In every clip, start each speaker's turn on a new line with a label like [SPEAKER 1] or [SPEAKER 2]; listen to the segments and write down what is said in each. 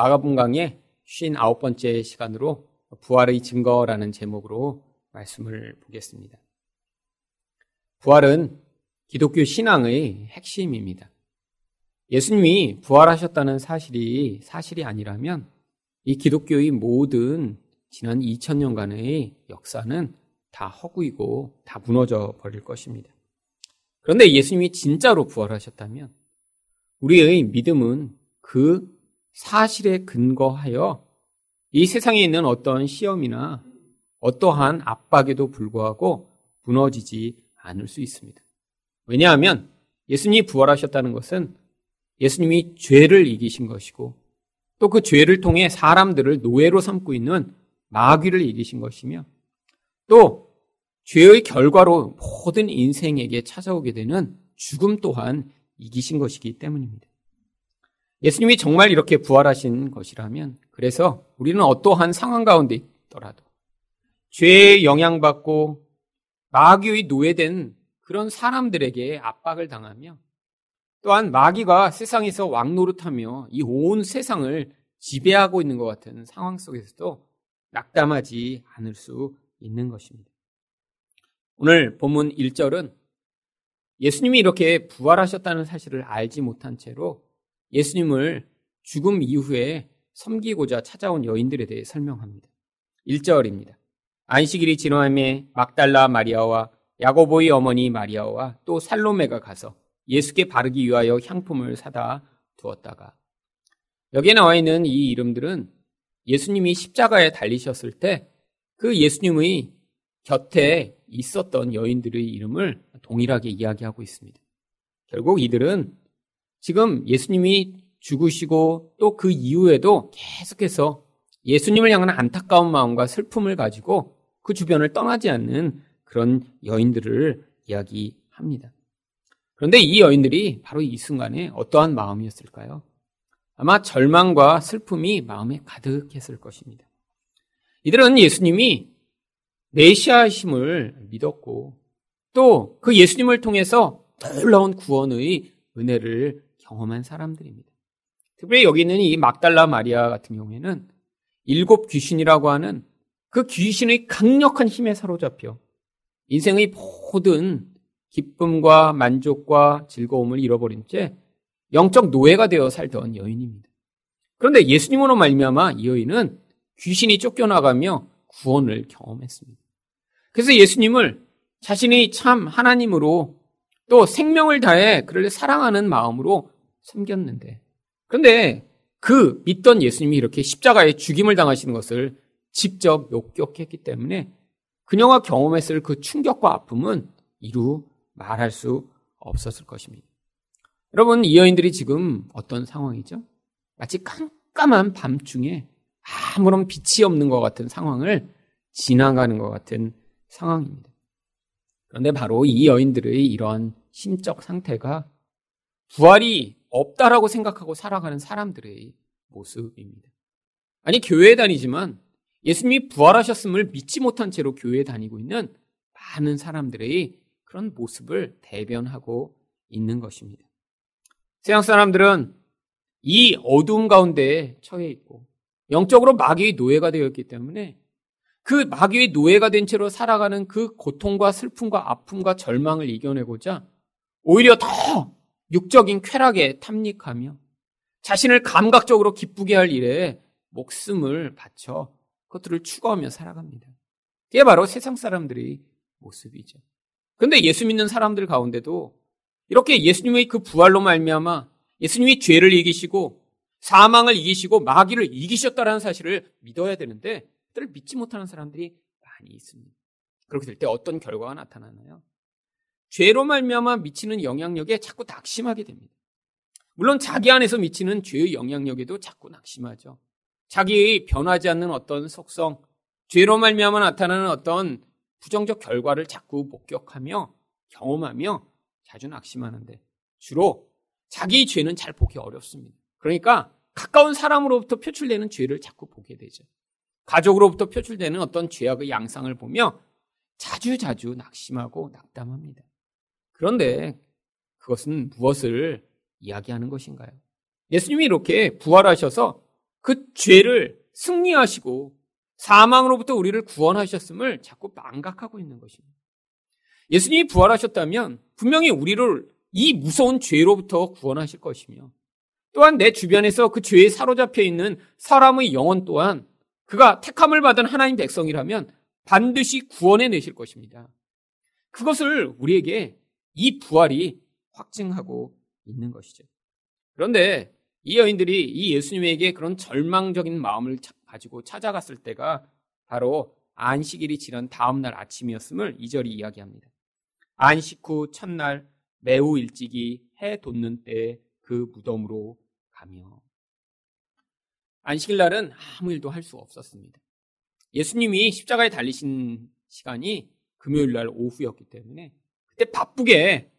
[SPEAKER 1] 마가복 강의 59번째 시간으로 부활의 증거라는 제목으로 말씀을 보겠습니다. 부활은 기독교 신앙의 핵심입니다. 예수님이 부활하셨다는 사실이 사실이 아니라면 이 기독교의 모든 지난 2000년간의 역사는 다 허구이고 다 무너져 버릴 것입니다. 그런데 예수님이 진짜로 부활하셨다면 우리의 믿음은 그 사실에 근거하여 이 세상에 있는 어떤 시험이나 어떠한 압박에도 불구하고 무너지지 않을 수 있습니다. 왜냐하면 예수님이 부활하셨다는 것은 예수님이 죄를 이기신 것이고 또 그 죄를 통해 사람들을 노예로 삼고 있는 마귀를 이기신 것이며 또 죄의 결과로 모든 인생에게 찾아오게 되는 죽음 또한 이기신 것이기 때문입니다. 예수님이 정말 이렇게 부활하신 것이라면 그래서 우리는 어떠한 상황 가운데 있더라도 죄에 영향받고 마귀의 노예된 그런 사람들에게 압박을 당하며 또한 마귀가 세상에서 왕노릇하며 이 온 세상을 지배하고 있는 것 같은 상황 속에서도 낙담하지 않을 수 있는 것입니다. 오늘 본문 1절은 예수님이 이렇게 부활하셨다는 사실을 알지 못한 채로 예수님을 죽음 이후에 섬기고자 찾아온 여인들에 대해 설명합니다. 1절입니다. 안식일이 지나함에 막달라 마리아와 야고보의 어머니 마리아와 또 살로메가 가서 예수께 바르기 위하여 향품을 사다 두었다가 여기에 나와 있는 이 이름들은 예수님이 십자가에 달리셨을 때 그 예수님의 곁에 있었던 여인들의 이름을 동일하게 이야기하고 있습니다. 결국 이들은 지금 예수님이 죽으시고 또 그 이후에도 계속해서 예수님을 향한 안타까운 마음과 슬픔을 가지고 그 주변을 떠나지 않는 그런 여인들을 이야기합니다. 그런데 이 여인들이 바로 이 순간에 어떠한 마음이었을까요? 아마 절망과 슬픔이 마음에 가득했을 것입니다. 이들은 예수님이 메시아심을 믿었고 또 그 예수님을 통해서 놀라운 구원의 은혜를 경험한 사람들입니다. 특별히 여기 있는 이 막달라 마리아 같은 경우에는 일곱 귀신이라고 하는 그 귀신의 강력한 힘에 사로잡혀 인생의 모든 기쁨과 만족과 즐거움을 잃어버린 채 영적 노예가 되어 살던 여인입니다. 그런데 예수님으로 말미암아 이 여인은 귀신이 쫓겨나가며 구원을 경험했습니다. 그래서 예수님을 자신이 참 하나님으로 또 생명을 다해 그를 사랑하는 마음으로 섬겼는데 그런데 그 믿던 예수님이 이렇게 십자가에 죽임을 당하시는 것을 직접 목격했기 때문에 그녀가 경험했을 그 충격과 아픔은 이루 말할 수 없었을 것입니다. 여러분, 이 여인들이 지금 어떤 상황이죠? 마치 깜깜한 밤중에 아무런 빛이 없는 것 같은 상황을 지나가는 것 같은 상황입니다. 그런데 바로 이 여인들의 이러한 심적 상태가 부활이 없다라고 생각하고 살아가는 사람들의 모습입니다. 아니, 교회에 다니지만 예수님이 부활하셨음을 믿지 못한 채로 교회에 다니고 있는 많은 사람들의 그런 모습을 대변하고 있는 것입니다. 세상 사람들은 이 어두움 가운데 처해 있고 영적으로 마귀의 노예가 되었기 때문에 그 마귀의 노예가 된 채로 살아가는 그 고통과 슬픔과 아픔과 절망을 이겨내고자 오히려 더 육적인 쾌락에 탐닉하며 자신을 감각적으로 기쁘게 할 일에 목숨을 바쳐 그것들을 추구하며 살아갑니다. 그게 바로 세상 사람들의 모습이죠. 근데 예수 믿는 사람들 가운데도 이렇게 예수님의 그 부활로 말미암아 예수님이 죄를 이기시고 사망을 이기시고 마귀를 이기셨다라는 사실을 믿어야 되는데 그들을 믿지 못하는 사람들이 많이 있습니다. 그렇게 될 때 어떤 결과가 나타나나요? 죄로 말미암아 미치는 영향력에 자꾸 낙심하게 됩니다. 물론 자기 안에서 미치는 죄의 영향력에도 자꾸 낙심하죠. 자기의 변하지 않는 어떤 속성, 죄로 말미암아 나타나는 어떤 부정적 결과를 자꾸 목격하며 경험하며 자주 낙심하는데 주로 자기 죄는 잘 보기 어렵습니다. 그러니까 가까운 사람으로부터 표출되는 죄를 자꾸 보게 되죠. 가족으로부터 표출되는 어떤 죄악의 양상을 보며 자주자주 낙심하고 낙담합니다. 그런데 그것은 무엇을 이야기하는 것인가요? 예수님이 이렇게 부활하셔서 그 죄를 승리하시고 사망으로부터 우리를 구원하셨음을 자꾸 망각하고 있는 것입니다. 예수님이 부활하셨다면 분명히 우리를 이 무서운 죄로부터 구원하실 것이며 또한 내 주변에서 그 죄에 사로잡혀 있는 사람의 영혼 또한 그가 택함을 받은 하나님 백성이라면 반드시 구원해 내실 것입니다. 그것을 우리에게 이 부활이 확증하고 있는 것이죠. 그런데 이 여인들이 이 예수님에게 그런 절망적인 마음을 가지고 찾아갔을 때가 바로 안식일이 지난 다음 날 아침이었음을 이절이 이야기합니다. 안식 후 첫날 매우 일찍이 해 돋는 때에 그 무덤으로 가며 안식일 날은 아무 일도 할 수 없었습니다. 예수님이 십자가에 달리신 시간이 금요일 날 오후였기 때문에 그때 바쁘게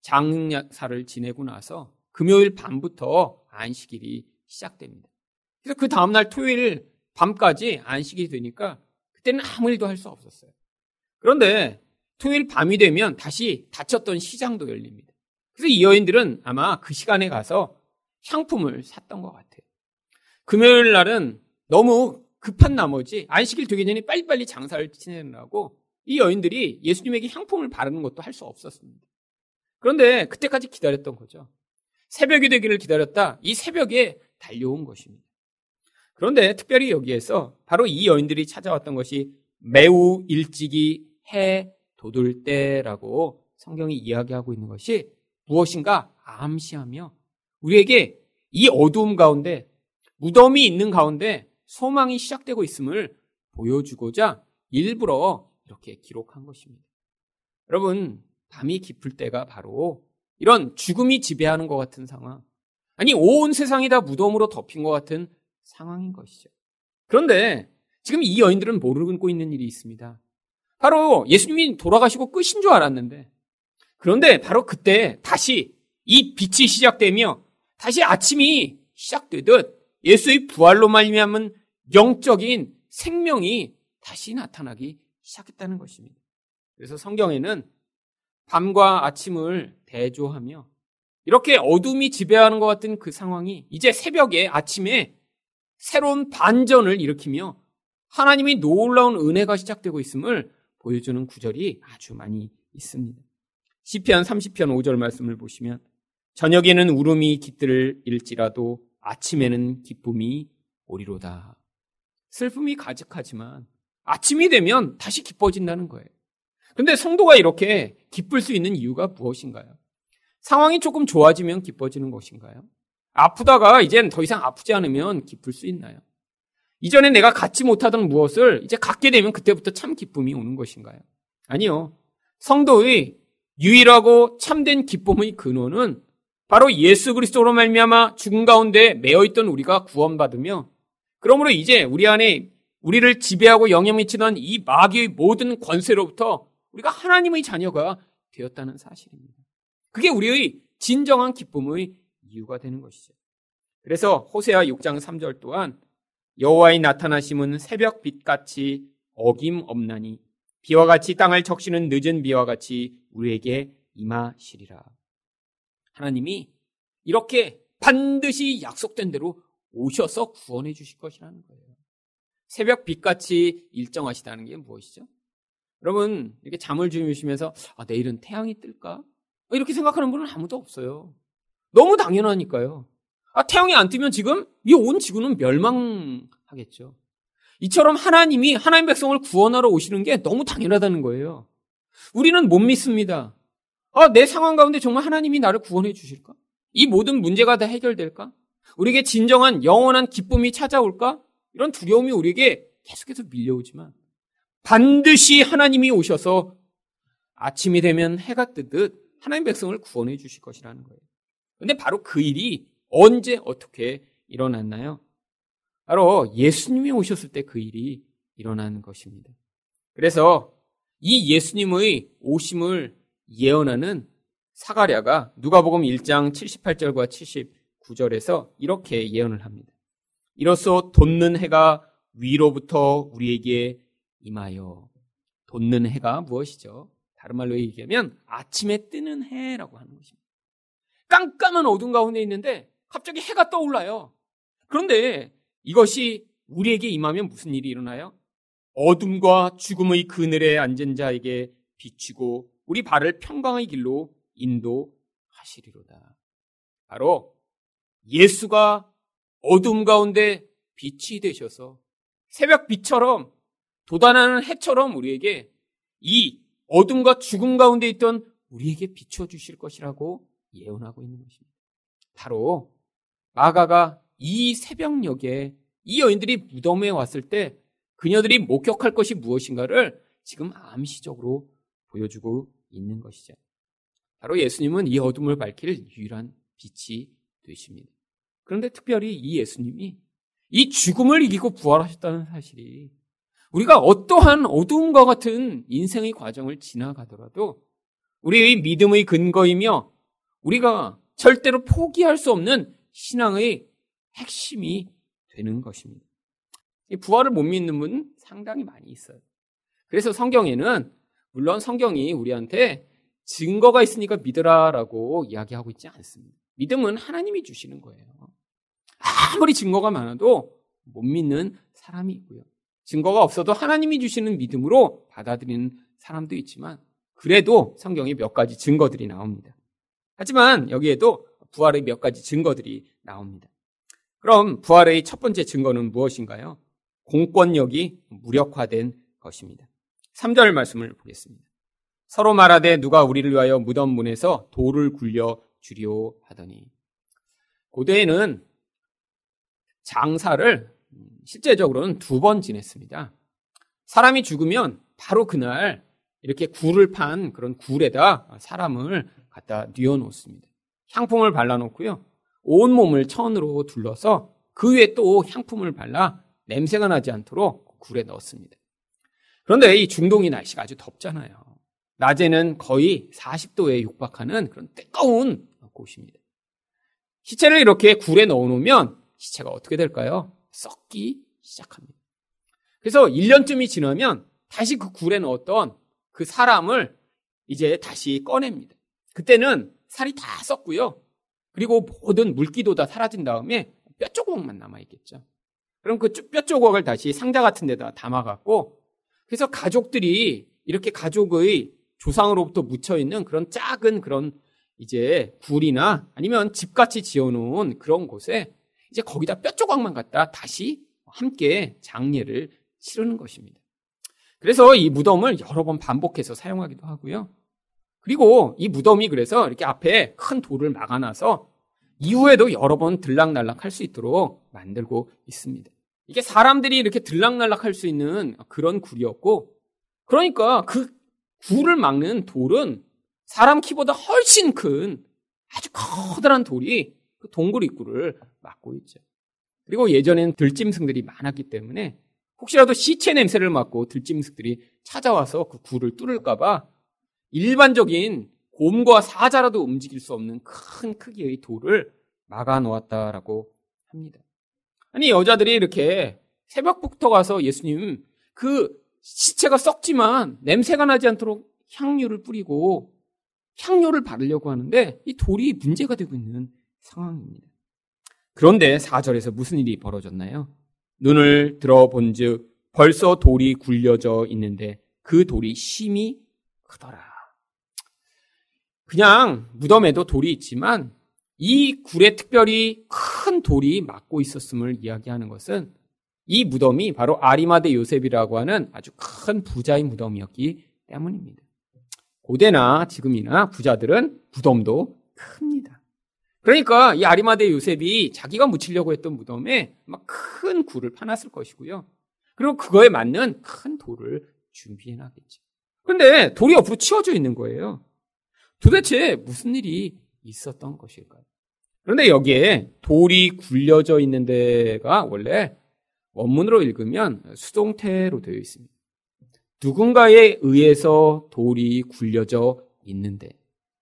[SPEAKER 1] 장사를 지내고 나서 금요일 밤부터 안식일이 시작됩니다. 그래서 그 다음날 토요일 밤까지 안식이 되니까 그때는 아무 일도 할 수 없었어요. 그런데 토요일 밤이 되면 다시 닫혔던 시장도 열립니다. 그래서 이 여인들은 아마 그 시간에 가서 향품을 샀던 것 같아요. 금요일 날은 너무 급한 나머지 안식일 되기 전에 빨리빨리 장사를 치내느라고 이 여인들이 예수님에게 향품을 바르는 것도 할 수 없었습니다. 그런데 그때까지 기다렸던 거죠. 새벽이 되기를 기다렸다. 이 새벽에 달려온 것입니다. 그런데 특별히 여기에서 바로 이 여인들이 찾아왔던 것이 매우 일찍이 해 돋을 때라고 성경이 이야기하고 있는 것이 무엇인가 암시하며 우리에게 이 어두움 가운데 무덤이 있는 가운데 소망이 시작되고 있음을 보여주고자 일부러 이렇게 기록한 것입니다. 여러분, 밤이 깊을 때가 바로 이런 죽음이 지배하는 것 같은 상황. 아니, 온 세상이 다 무덤으로 덮인 것 같은 상황인 것이죠. 그런데 지금 이 여인들은 모르고 있는 일이 있습니다. 바로 예수님이 돌아가시고 끝인 줄 알았는데, 그런데 바로 그때 다시 이 빛이 시작되며 다시 아침이 시작되듯 예수의 부활로 말미암은 영적인 생명이 다시 나타나기 시작했다는 것입니다. 그래서 성경에는 밤과 아침을 대조하며 이렇게 어둠이 지배하는 것 같은 그 상황이 이제 새벽에 아침에 새로운 반전을 일으키며 하나님이 놀라운 은혜가 시작되고 있음을 보여주는 구절이 아주 많이 있습니다. 시편 30편 5절 말씀을 보시면 저녁에는 울음이 깃들을 일지라도 아침에는 기쁨이 오리로다. 슬픔이 가득하지만 아침이 되면 다시 기뻐진다는 거예요. 근데 성도가 이렇게 기쁠 수 있는 이유가 무엇인가요? 상황이 조금 좋아지면 기뻐지는 것인가요? 아프다가 이젠 더 이상 아프지 않으면 기쁠 수 있나요? 이전에 내가 갖지 못하던 무엇을 이제 갖게 되면 그때부터 참 기쁨이 오는 것인가요? 아니요. 성도의 유일하고 참된 기쁨의 근원은 바로 예수 그리스도로 말미암아 죽은 가운데 매어 있던 우리가 구원받으며 그러므로 이제 우리 안에 우리를 지배하고 영향 미치는 이 마귀의 모든 권세로부터 우리가 하나님의 자녀가 되었다는 사실입니다. 그게 우리의 진정한 기쁨의 이유가 되는 것이죠. 그래서 호세아 6장 3절 또한 여호와의 나타나심은 새벽 빛같이 어김없나니 비와 같이 땅을 적시는 늦은 비와 같이 우리에게 임하시리라. 하나님이 이렇게 반드시 약속된 대로 오셔서 구원해 주실 것이라는 거예요. 새벽 빛같이 일정하시다는 게 무엇이죠? 여러분, 이렇게 잠을 주무시면서, 아, 내일은 태양이 뜰까? 이렇게 생각하는 분은 아무도 없어요. 너무 당연하니까요. 아, 태양이 안 뜨면 지금 이 온 지구는 멸망하겠죠. 이처럼 하나님이 하나님 백성을 구원하러 오시는 게 너무 당연하다는 거예요. 우리는 못 믿습니다. 아, 내 상황 가운데 정말 하나님이 나를 구원해 주실까? 이 모든 문제가 다 해결될까? 우리에게 진정한 영원한 기쁨이 찾아올까? 이런 두려움이 우리에게 계속해서 밀려오지만 반드시 하나님이 오셔서 아침이 되면 해가 뜨듯 하나님 백성을 구원해 주실 것이라는 거예요. 근데 바로 그 일이 언제 어떻게 일어났나요? 바로 예수님이 오셨을 때 그 일이 일어나는 것입니다. 그래서 이 예수님의 오심을 예언하는 사가랴가 누가복음 1장 78절과 79절에서 이렇게 예언을 합니다. 이로써 돋는 해가 위로부터 우리에게 임하여 돋는 해가 무엇이죠? 다른 말로 얘기하면 아침에 뜨는 해라고 하는 것입니다. 깜깜한 어둠 가운데 있는데 갑자기 해가 떠올라요. 그런데 이것이 우리에게 임하면 무슨 일이 일어나요? 어둠과 죽음의 그늘에 앉은 자에게 비치고 우리 발을 평강의 길로 인도하시리로다. 바로 예수가 어둠 가운데 빛이 되셔서 새벽 빛처럼 도단하는 해처럼 우리에게 이 어둠과 죽음 가운데 있던 우리에게 비춰 주실 것이라고 예언하고 있는 것입니다. 바로 마가가 이 새벽녘에 이 여인들이 무덤에 왔을 때 그녀들이 목격할 것이 무엇인가를 지금 암시적으로 보여주고 있는 것이죠. 바로 예수님은 이 어둠을 밝힐 유일한 빛이 되십니다. 그런데 특별히 이 예수님이 이 죽음을 이기고 부활하셨다는 사실이 우리가 어떠한 어두움과 같은 인생의 과정을 지나가더라도 우리의 믿음의 근거이며 우리가 절대로 포기할 수 없는 신앙의 핵심이 되는 것입니다. 부활을 못 믿는 분 상당히 많이 있어요. 그래서 성경에는 물론 성경이 우리한테 증거가 있으니까 믿으라라고 이야기하고 있지 않습니다. 믿음은 하나님이 주시는 거예요. 아무리 증거가 많아도 못 믿는 사람이 있고요. 증거가 없어도 하나님이 주시는 믿음으로 받아들이는 사람도 있지만 그래도 성경에 몇 가지 증거들이 나옵니다. 하지만 여기에도 부활의 몇 가지 증거들이 나옵니다. 그럼 부활의 첫 번째 증거는 무엇인가요? 공권력이 무력화된 것입니다. 3절 말씀을 보겠습니다. 서로 말하되 누가 우리를 위하여 무덤 문에서 돌을 굴려 주리오 하더니 고대에는 장사를 실제적으로는 두 번 지냈습니다. 사람이 죽으면 바로 그날 이렇게 굴을 판 그런 굴에다 사람을 갖다 뉘어 놓습니다. 향품을 발라 놓고요. 온 몸을 천으로 둘러서 그 위에 또 향품을 발라 냄새가 나지 않도록 굴에 넣었습니다. 그런데 이 중동이 날씨가 아주 덥잖아요. 낮에는 거의 40도에 육박하는 그런 뜨거운 곳입니다. 시체를 이렇게 굴에 넣어 놓으면 시체가 어떻게 될까요? 썩기 시작합니다. 그래서 1년쯤이 지나면 다시 그 굴에 넣었던 그 사람을 이제 다시 꺼냅니다. 그때는 살이 다 썩고요. 그리고 모든 물기도 다 사라진 다음에 뼈 조각만 남아있겠죠. 그럼 그 뼈 조각을 다시 상자 같은 데다 담아갖고 그래서 가족들이 이렇게 가족의 조상으로부터 묻혀있는 그런 작은 그런 이제 굴이나 아니면 집같이 지어놓은 그런 곳에 이제 거기다 뼈 조각만 갖다 다시 함께 장례를 치르는 것입니다. 그래서 이 무덤을 여러 번 반복해서 사용하기도 하고요. 그리고 이 무덤이 그래서 이렇게 앞에 큰 돌을 막아놔서 이후에도 여러 번 들락날락 할 수 있도록 만들고 있습니다. 이게 사람들이 이렇게 들락날락 할 수 있는 그런 굴이었고, 그러니까 그 굴을 막는 돌은 사람 키보다 훨씬 큰 아주 커다란 돌이 그 동굴 입구를 막고 있죠. 그리고 예전에는 들짐승들이 많았기 때문에 혹시라도 시체 냄새를 맡고 들짐승들이 찾아와서 그 굴을 뚫을까봐 일반적인 곰과 사자라도 움직일 수 없는 큰 크기의 돌을 막아 놓았다라고 합니다. 아니, 여자들이 이렇게 새벽부터 가서 예수님 그 시체가 썩지만 냄새가 나지 않도록 향유를 뿌리고 향료를 바르려고 하는데 이 돌이 문제가 되고 있는 상황입니다. 그런데 4절에서 무슨 일이 벌어졌나요? 눈을 들어본 즉 벌써 돌이 굴려져 있는데 그 돌이 심히 크더라. 그냥 무덤에도 돌이 있지만 이 굴에 특별히 큰 돌이 막고 있었음을 이야기하는 것은 이 무덤이 바로 아리마대 요셉이라고 하는 아주 큰 부자의 무덤이었기 때문입니다. 고대나 지금이나 부자들은 무덤도 큽니다. 그러니까 이 아리마대 요셉이 자기가 묻히려고 했던 무덤에 막 큰 굴을 파놨을 것이고요. 그리고 그거에 맞는 큰 돌을 준비해 놨겠죠. 그런데 돌이 옆으로 치워져 있는 거예요. 도대체 무슨 일이 있었던 것일까요? 그런데 여기에 돌이 굴려져 있는 데가 원래 원문으로 읽으면 수동태로 되어 있습니다. 누군가에 의해서 돌이 굴려져 있는데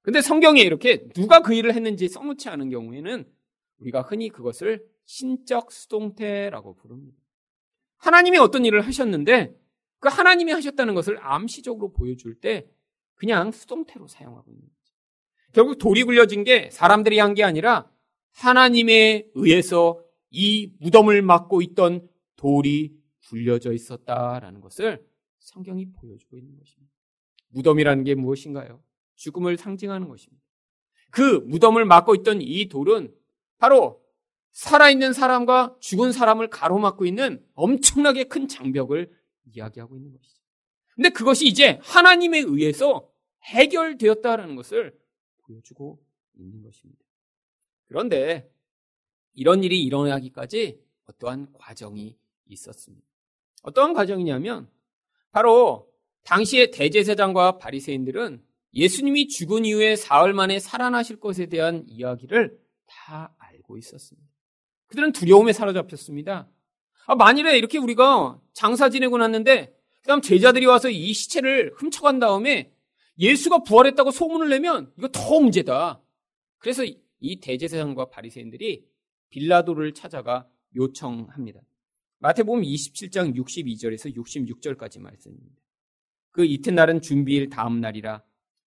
[SPEAKER 1] 근데 성경에 이렇게 누가 그 일을 했는지 써놓지 않은 경우에는 우리가 흔히 그것을 신적 수동태라고 부릅니다. 하나님이 어떤 일을 하셨는데 그 하나님이 하셨다는 것을 암시적으로 보여줄 때 그냥 수동태로 사용하고 있는 거죠. 결국 돌이 굴려진 게 사람들이 한 게 아니라 하나님에 의해서 이 무덤을 막고 있던 돌이 굴려져 있었다라는 것을 성경이 보여주고 있는 것입니다. 무덤이라는 게 무엇인가요? 죽음을 상징하는 것입니다. 그 무덤을 막고 있던 이 돌은 바로 살아있는 사람과 죽은 사람을 가로막고 있는 엄청나게 큰 장벽을 이야기하고 있는 것이죠. 근데 그것이 이제 하나님에 의해서 해결되었다라는 것을 보여주고 있는 것입니다. 그런데 이런 일이 일어나기까지 어떠한 과정이 있었습니다. 어떠한 과정이냐면 바로 당시의 대제사장과 바리새인들은 예수님이 죽은 이후에 사흘 만에 살아나실 것에 대한 이야기를 다 알고 있었습니다. 그들은 두려움에 사로잡혔습니다. 아, 만일에 이렇게 우리가 장사 지내고 났는데 그다음 제자들이 와서 이 시체를 훔쳐간 다음에 예수가 부활했다고 소문을 내면 이거 더 문제다. 그래서 이 대제사장과 바리새인들이 빌라도를 찾아가 요청합니다. 마태복음 27장 62절에서 66절까지 말씀입니다. 그 이튿날은 준비일 다음 날이라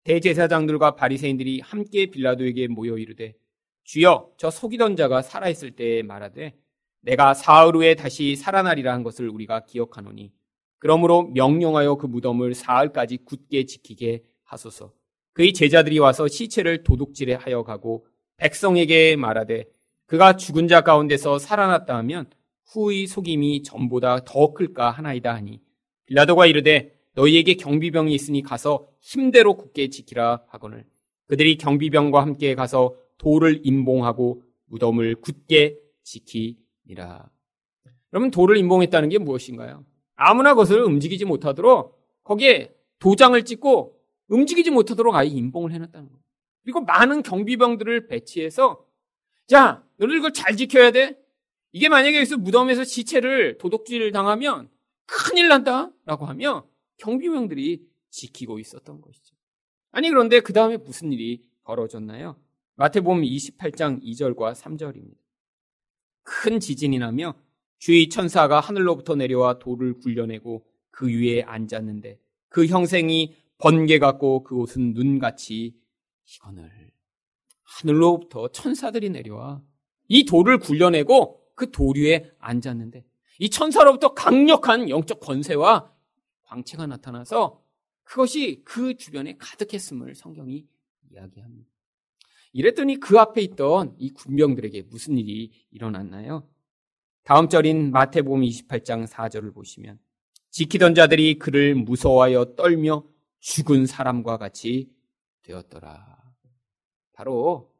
[SPEAKER 1] 대제사장들과 바리새인들이 함께 빌라도에게 모여 이르되 주여 저 속이던 자가 살아있을 때에 말하되 내가 사흘 후에 다시 살아나리라 한 것을 우리가 기억하노니 그러므로 명령하여 그 무덤을 사흘까지 굳게 지키게 하소서. 그의 제자들이 와서 시체를 도둑질해 하여 가고 백성에게 말하되 그가 죽은 자 가운데서 살아났다 하면 후의 속임이 전보다 더 클까 하나이다 하니 빌라도가 이르되 너희에게 경비병이 있으니 가서 힘대로 굳게 지키라 하거늘 그들이 경비병과 함께 가서 돌을 임봉하고 무덤을 굳게 지키니라. 그러면 돌을 임봉했다는 게 무엇인가요? 아무나 것을 움직이지 못하도록 거기에 도장을 찍고 움직이지 못하도록 아예 임봉을 해놨다는 거예요. 그리고 많은 경비병들을 배치해서 자, 너희들 이걸 잘 지켜야 돼. 이게 만약에 여기서 무덤에서 시체를 도둑질 당하면 큰일 난다라고 하며 경비병들이 지키고 있었던 것이죠. 아니 그런데 그 다음에 무슨 일이 벌어졌나요? 마태복음 28장 2절과 3절입니다. 큰 지진이 나며 주의 천사가 하늘로부터 내려와 돌을 굴려내고 그 위에 앉았는데 그 형생이 번개 같고 그 옷은 눈같이 희건을 하늘로부터 천사들이 내려와 이 돌을 굴려내고 그 돌 위에 앉았는데 이 천사로부터 강력한 영적 권세와 광채가 나타나서 그것이 그 주변에 가득했음을 성경이 이야기합니다. 이랬더니 그 앞에 있던 이 군병들에게 무슨 일이 일어났나요? 다음 절인 마태복음 28장 4절을 보시면 지키던 자들이 그를 무서워하여 떨며 죽은 사람과 같이 되었더라. 바로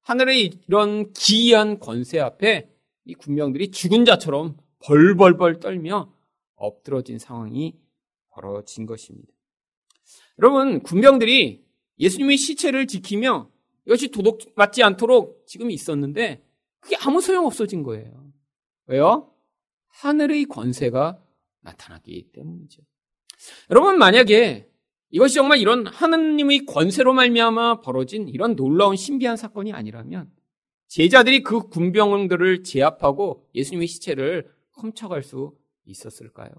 [SPEAKER 1] 하늘의 이런 기이한 권세 앞에 이 군병들이 죽은 자처럼 벌벌벌 떨며 엎드러진 상황이 벌어진 것입니다. 여러분, 군병들이 예수님의 시체를 지키며 이것이 도둑맞지 않도록 지금 있었는데 그게 아무 소용 없어진 거예요. 왜요? 하늘의 권세가 나타나기 때문이죠. 여러분 만약에 이것이 정말 이런 하느님의 권세로 말미암아 벌어진 이런 놀라운 신비한 사건이 아니라면 제자들이 그 군병들을 제압하고 예수님의 시체를 훔쳐갈 수 있었을까요?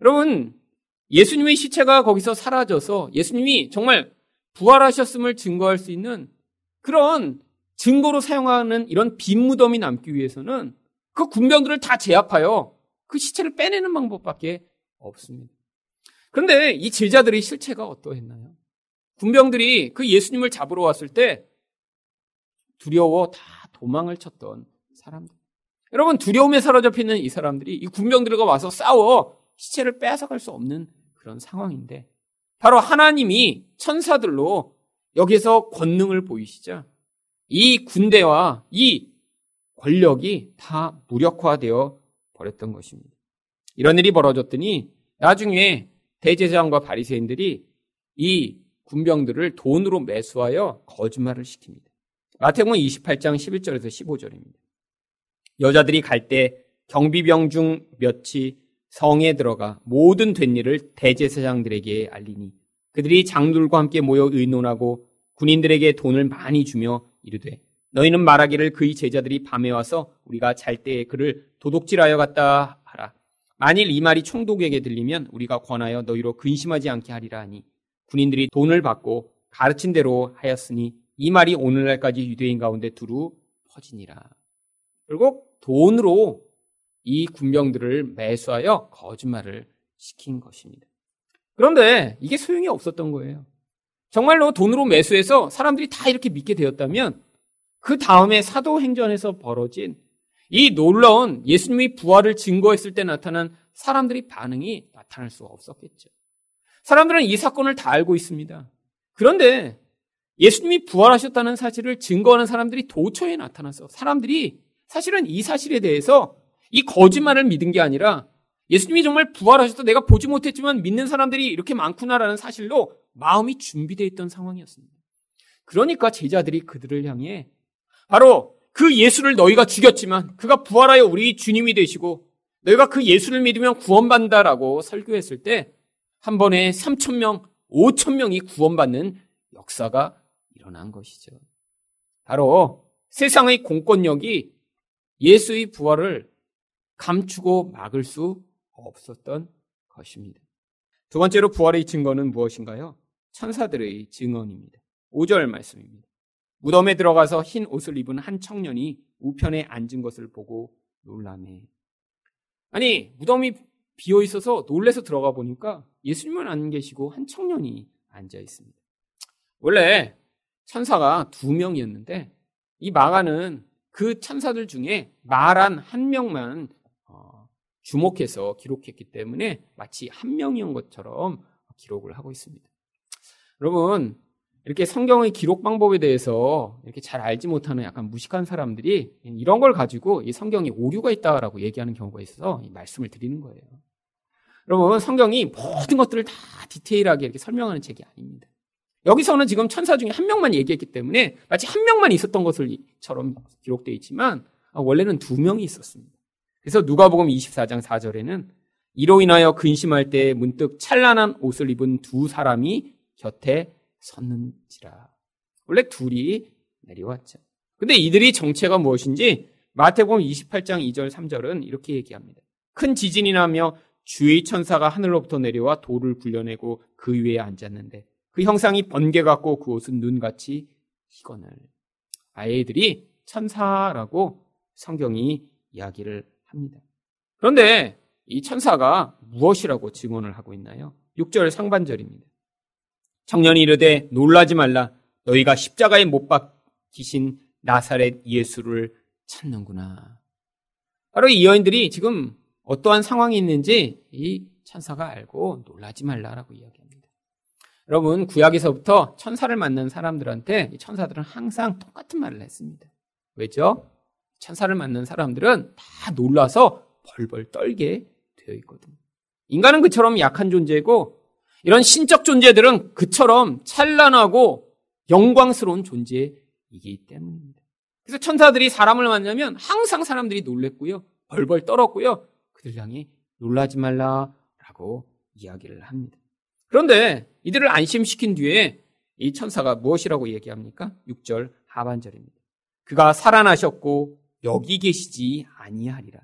[SPEAKER 1] 여러분 예수님의 시체가 거기서 사라져서 예수님이 정말 부활하셨음을 증거할 수 있는 그런 증거로 사용하는 이런 빈 무덤이 남기 위해서는 그 군병들을 다 제압하여 그 시체를 빼내는 방법밖에 없습니다. 그런데 이 제자들의 실체가 어떠했나요? 군병들이 그 예수님을 잡으러 왔을 때 두려워 다 도망을 쳤던 사람들. 여러분 두려움에 사로잡히는 이 사람들이 이 군병들과 와서 싸워 시체를 빼앗아갈 수 없는 그런 상황인데 바로 하나님이 천사들로 여기서 권능을 보이시자 이 군대와 이 권력이 다 무력화되어 버렸던 것입니다. 이런 일이 벌어졌더니 나중에 대제사장과 바리새인들이 이 군병들을 돈으로 매수하여 거짓말을 시킵니다. 마태복음 28장 11절에서 15절입니다. 여자들이 갈 때 경비병 중 몇이 성에 들어가 모든 된 일을 대제사장들에게 알리니 그들이 장들과 함께 모여 의논하고 군인들에게 돈을 많이 주며 이르되 너희는 말하기를 그의 제자들이 밤에 와서 우리가 잘 때에 그를 도둑질하여 갔다 하라. 만일 이 말이 총독에게 들리면 우리가 권하여 너희로 근심하지 않게 하리라 하니 군인들이 돈을 받고 가르친 대로 하였으니 이 말이 오늘날까지 유대인 가운데 두루 퍼지니라. 결국 돈으로 이 군병들을 매수하여 거짓말을 시킨 것입니다. 그런데 이게 소용이 없었던 거예요. 정말로 돈으로 매수해서 사람들이 다 이렇게 믿게 되었다면 그 다음에 사도행전에서 벌어진 이 놀라운 예수님이 부활을 증거했을 때 나타난 사람들이 반응이 나타날 수 없었겠죠. 사람들은 이 사건을 다 알고 있습니다. 그런데 예수님이 부활하셨다는 사실을 증거하는 사람들이 도처에 나타나서 사람들이 사실은 이 사실에 대해서 이 거짓말을 믿은 게 아니라 예수님이 정말 부활하셨다 내가 보지 못했지만 믿는 사람들이 이렇게 많구나라는 사실로 마음이 준비되어 있던 상황이었습니다. 그러니까 제자들이 그들을 향해 바로 그 예수를 너희가 죽였지만 그가 부활하여 우리 주님이 되시고 너희가 그 예수를 믿으면 구원받는다라고 설교했을 때 한 번에 3천 명, 5천 명이 구원받는 역사가 일어난 것이죠. 바로 세상의 공권력이 예수의 부활을 감추고 막을 수 없었던 것입니다. 두 번째로 부활의 증거는 무엇인가요? 천사들의 증언입니다. 5절 말씀입니다. 무덤에 들어가서 흰 옷을 입은 한 청년이 우편에 앉은 것을 보고 놀라매. 아니, 무덤이 비어 있어서 놀래서 들어가 보니까 예수님은 안 계시고 한 청년이 앉아 있습니다. 원래 천사가 두 명이었는데 이 마가는 그 천사들 중에 말한 한 명만 어, 주목해서 기록했기 때문에 마치 한 명이온 것처럼 기록을 하고 있습니다. 여러분, 이렇게 성경의 기록 방법에 대해서 이렇게 잘 알지 못하는 약간 무식한 사람들이 이런 걸 가지고 이 성경이 오류가 있다라고 얘기하는 경우가 있어서 이 말씀을 드리는 거예요. 여러분, 성경이 모든 것들을 다 디테일하게 이렇게 설명하는 책이 아닙니다. 여기서는 지금 천사 중에 한 명만 얘기했기 때문에 마치 한 명만 있었던 것을처럼 기록되어 있지만 아, 원래는 두 명이 있었습니다. 그래서 누가복음 24장 4절에는 이로 인하여 근심할 때 문득 찬란한 옷을 입은 두 사람이 곁에 섰는지라. 원래 둘이 내려왔죠. 근데 이들이 정체가 무엇인지 마태복음 28장 2절 3절은 이렇게 얘기합니다. 큰 지진이 나며 주의 천사가 하늘로부터 내려와 돌을 굴려내고 그 위에 앉았는데 그 형상이 번개 같고 그 옷은 눈같이 희건을. 아이들이 천사라고 성경이 이야기를 합니다. 그런데 이 천사가 무엇이라고 증언을 하고 있나요? 6절 상반절입니다. 청년이 이르되 놀라지 말라 너희가 십자가에 못 박히신 나사렛 예수를 찾는구나. 바로 이 여인들이 지금 어떠한 상황이 있는지 이 천사가 알고 놀라지 말라라고 이야기합니다. 여러분 구약에서부터 천사를 만난 사람들한테 천사들은 항상 똑같은 말을 했습니다. 왜죠? 천사를 만난 사람들은 다 놀라서 벌벌 떨게 되어 있거든요. 인간은 그처럼 약한 존재고 이런 신적 존재들은 그처럼 찬란하고 영광스러운 존재이기 때문입니다. 그래서 천사들이 사람을 만나면 항상 사람들이 놀랬고요. 벌벌 떨었고요. 그들 향해 놀라지 말라라고 이야기를 합니다. 그런데 이들을 안심시킨 뒤에 이 천사가 무엇이라고 얘기합니까? 6절 하반절입니다. 그가 살아나셨고 여기 계시지 아니하리라.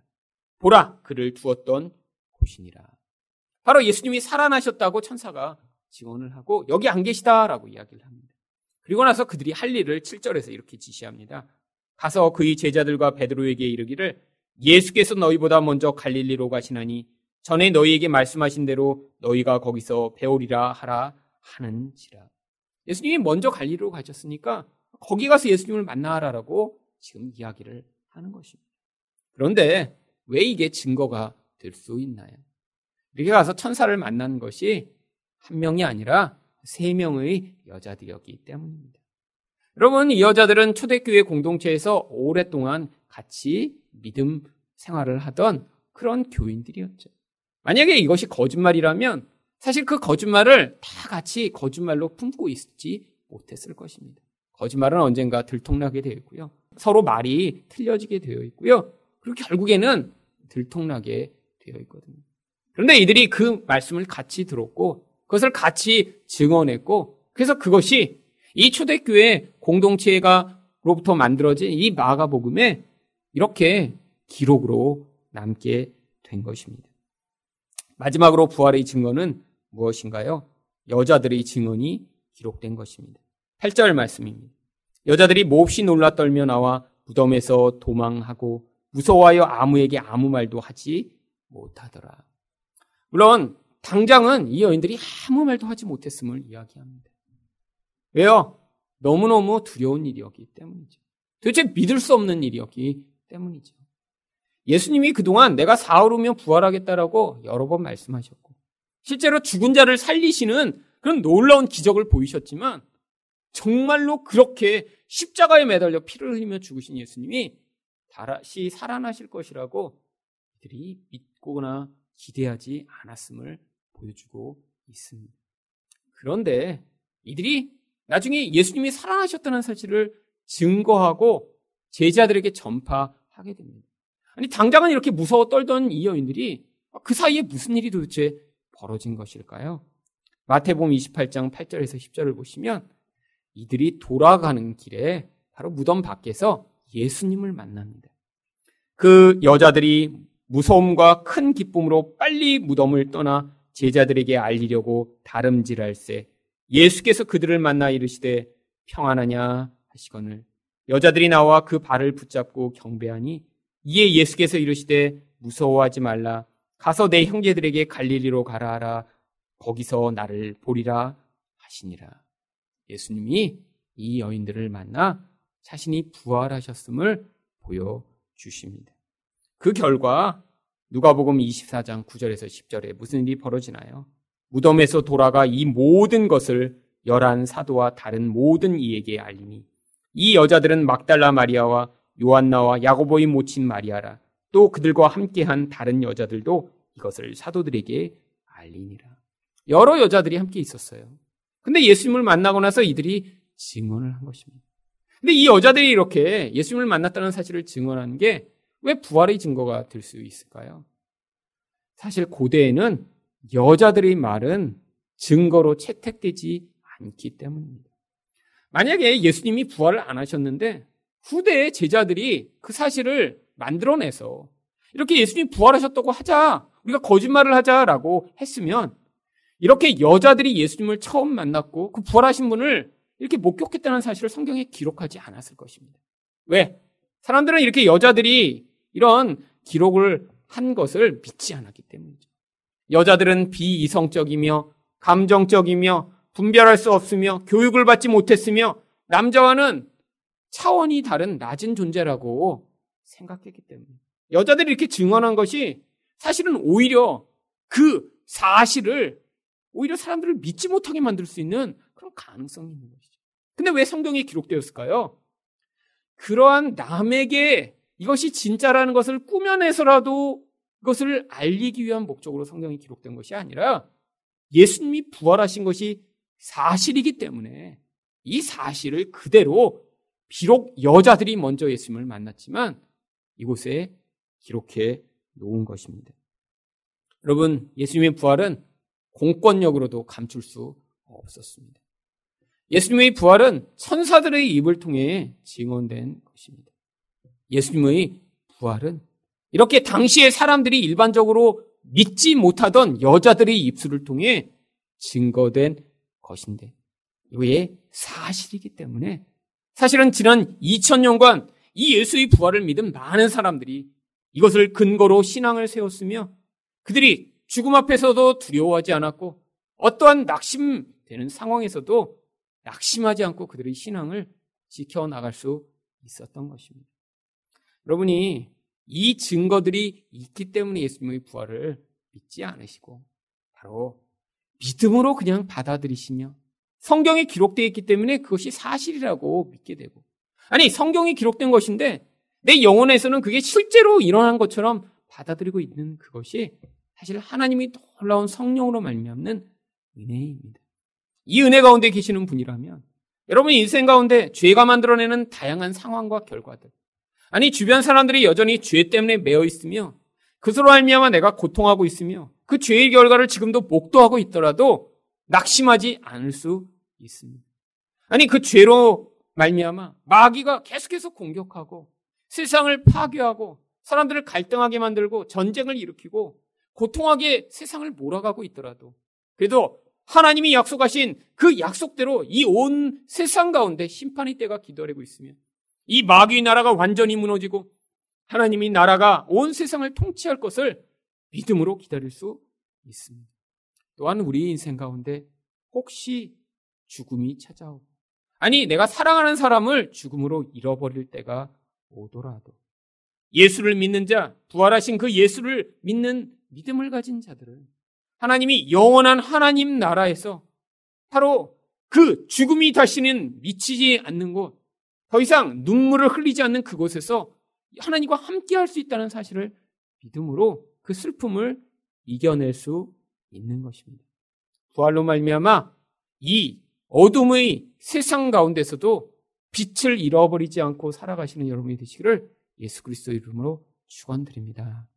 [SPEAKER 1] 보라 그를 두었던 곳이니라. 바로 예수님이 살아나셨다고 천사가 증언을 하고 여기 안 계시다라고 이야기를 합니다. 그리고 나서 그들이 할 일을 7절에서 이렇게 지시합니다. 가서 그의 제자들과 베드로에게 이르기를 예수께서 너희보다 먼저 갈릴리로 가시나니 전에 너희에게 말씀하신 대로 너희가 거기서 배우리라 하라 하는지라. 예수님이 먼저 갈릴리로 가셨으니까 거기 가서 예수님을 만나라라고 지금 이야기를 하는 것입니다. 그런데 왜 이게 증거가 될 수 있나요? 이렇게 가서 천사를 만난 것이 한 명이 아니라 세 명의 여자들이었기 때문입니다. 여러분, 이 여자들은 초대교회 공동체에서 오랫동안 같이 믿음 생활을 하던 그런 교인들이었죠. 만약에 이것이 거짓말이라면 사실 그 거짓말을 다 같이 거짓말로 품고 있지 못했을 것입니다. 거짓말은 언젠가 들통나게 되어 있고요. 서로 말이 틀려지게 되어 있고요. 그리고 결국에는 들통나게 되어 있거든요. 그런데 이들이 그 말씀을 같이 들었고 그것을 같이 증언했고 그래서 그것이 이 초대교회 공동체가로부터 만들어진 이 마가복음에 이렇게 기록으로 남게 된 것입니다. 마지막으로 부활의 증거는 무엇인가요? 여자들의 증언이 기록된 것입니다. 8절 말씀입니다. 여자들이 몹시 놀라 떨며 나와 무덤에서 도망하고 무서워하여 아무에게 아무 말도 하지 못하더라. 물론 당장은 이 여인들이 아무 말도 하지 못했음을 이야기합니다. 왜요? 너무너무 두려운 일이었기 때문이죠. 도대체 믿을 수 없는 일이었기 때문이죠. 예수님이 그동안 내가 사흘 후면 부활하겠다라고 여러 번 말씀하셨고, 실제로 죽은 자를 살리시는 그런 놀라운 기적을 보이셨지만, 정말로 그렇게 십자가에 매달려 피를 흘리며 죽으신 예수님이 다시 살아나실 것이라고 이들이 믿거나 기대하지 않았음을 보여주고 있습니다. 그런데 이들이 나중에 예수님이 살아나셨다는 사실을 증거하고 제자들에게 전파하게 됩니다. 아니, 당장은 이렇게 무서워 떨던 이 여인들이 그 사이에 무슨 일이 도대체 벌어진 것일까요? 마태복음 28장 8절에서 10절을 보시면 이들이 돌아가는 길에 바로 무덤 밖에서 예수님을 만납니다. 그 여자들이 무서움과 큰 기쁨으로 빨리 무덤을 떠나 제자들에게 알리려고 다름질할세 예수께서 그들을 만나 이르시되 평안하냐 하시거늘 여자들이 나와 그 발을 붙잡고 경배하니 이에 예수께서 이르시되 무서워하지 말라. 가서 내 형제들에게 갈릴리로 가라 하라. 거기서 나를 보리라 하시니라 예수님이 이 여인들을 만나 자신이 부활하셨음을 보여주십니다. 그 결과 누가복음 24장 9절에서 10절에 무슨 일이 벌어지나요? 무덤에서 돌아가 이 모든 것을 열한 사도와 다른 모든 이에게 알리니 이 여자들은 막달라 마리아와 요한나와 야고보의 모친 마리아라 또 그들과 함께한 다른 여자들도 이것을 사도들에게 알리니라. 여러 여자들이 함께 있었어요. 근데 예수님을 만나고 나서 이들이 증언을 한 것입니다. 근데 이 여자들이 이렇게 예수님을 만났다는 사실을 증언한 게왜 부활의 증거가 될 수 있을까요? 사실 고대에는 여자들의 말은 증거로 채택되지 않기 때문입니다. 만약에 예수님이 부활을 안 하셨는데 후대의 제자들이 그 사실을 만들어내서 이렇게 예수님 부활하셨다고 하자, 우리가 거짓말을 하자라고 했으면 이렇게 여자들이 예수님을 처음 만났고 그 부활하신 분을 이렇게 목격했다는 사실을 성경에 기록하지 않았을 것입니다. 왜? 사람들은 이렇게 여자들이 이런 기록을 한 것을 믿지 않았기 때문이죠. 여자들은 비이성적이며 감정적이며 분별할 수 없으며 교육을 받지 못했으며 남자와는 차원이 다른 낮은 존재라고 생각했기 때문에 여자들이 이렇게 증언한 것이 사실은 오히려 그 사실을 오히려 사람들을 믿지 못하게 만들 수 있는 그런 가능성이 있는 것이죠. 근데 왜 성경에 기록되었을까요? 그러한 남에게 이것이 진짜라는 것을 꾸며내서라도 그것을 알리기 위한 목적으로 성경이 기록된 것이 아니라 예수님이 부활하신 것이 사실이기 때문에 이 사실을 그대로 비록 여자들이 먼저 예수님을 만났지만 이곳에 기록해 놓은 것입니다. 여러분, 예수님의 부활은 공권력으로도 감출 수 없었습니다. 예수님의 부활은 천사들의 입을 통해 증언된 것입니다. 예수님의 부활은 이렇게 당시의 사람들이 일반적으로 믿지 못하던 여자들의 입술을 통해 증거된 것인데 이게 사실이기 때문에 사실은 지난 2000년간 이 예수의 부활을 믿은 많은 사람들이 이것을 근거로 신앙을 세웠으며 그들이 죽음 앞에서도 두려워하지 않았고 어떠한 낙심되는 상황에서도 낙심하지 않고 그들의 신앙을 지켜나갈 수 있었던 것입니다. 여러분이 이 증거들이 있기 때문에 예수님의 부활을 믿지 않으시고 바로 믿음으로 그냥 받아들이시며 성경에 기록되어 있기 때문에 그것이 사실이라고 믿게 되고 아니 성경에 기록된 것인데 내 영혼에서는 그게 실제로 일어난 것처럼 받아들이고 있는 그것이 사실 하나님이 놀라운 성령으로 말미암는 은혜입니다. 이 은혜 가운데 계시는 분이라면 여러분 인생 가운데 죄가 만들어내는 다양한 상황과 결과들 아니 주변 사람들이 여전히 죄 때문에 매여 있으며 그것으로 알미암아 내가 고통하고 있으며 그 죄의 결과를 지금도 목도하고 있더라도 낙심하지 않을 수 있습니다. 아니 그 죄로 말미암아 마귀가 계속해서 공격하고 세상을 파괴하고 사람들을 갈등하게 만들고 전쟁을 일으키고 고통하게 세상을 몰아가고 있더라도 그래도 하나님이 약속하신 그 약속대로 이 온 세상 가운데 심판의 때가 기다리고 있으면 이 마귀의 나라가 완전히 무너지고 하나님이 나라가 온 세상을 통치할 것을 믿음으로 기다릴 수 있습니다. 또한 우리 인생 가운데 혹시 죽음이 찾아오고 아니 내가 사랑하는 사람을 죽음으로 잃어버릴 때가 오더라도 예수를 믿는 자, 부활하신 그 예수를 믿는 믿음을 가진 자들은 하나님이 영원한 하나님 나라에서 바로 그 죽음이 다시는 미치지 않는 곳, 더 이상 눈물을 흘리지 않는 그곳에서 하나님과 함께 할 수 있다는 사실을 믿음으로 그 슬픔을 이겨낼 수 있는 것입니다. 부활로 말미암아 이 어둠의 세상 가운데서도 빛을 잃어버리지 않고 살아가시는 여러분이 되시기를 예수 그리스도 이름으로 축원드립니다.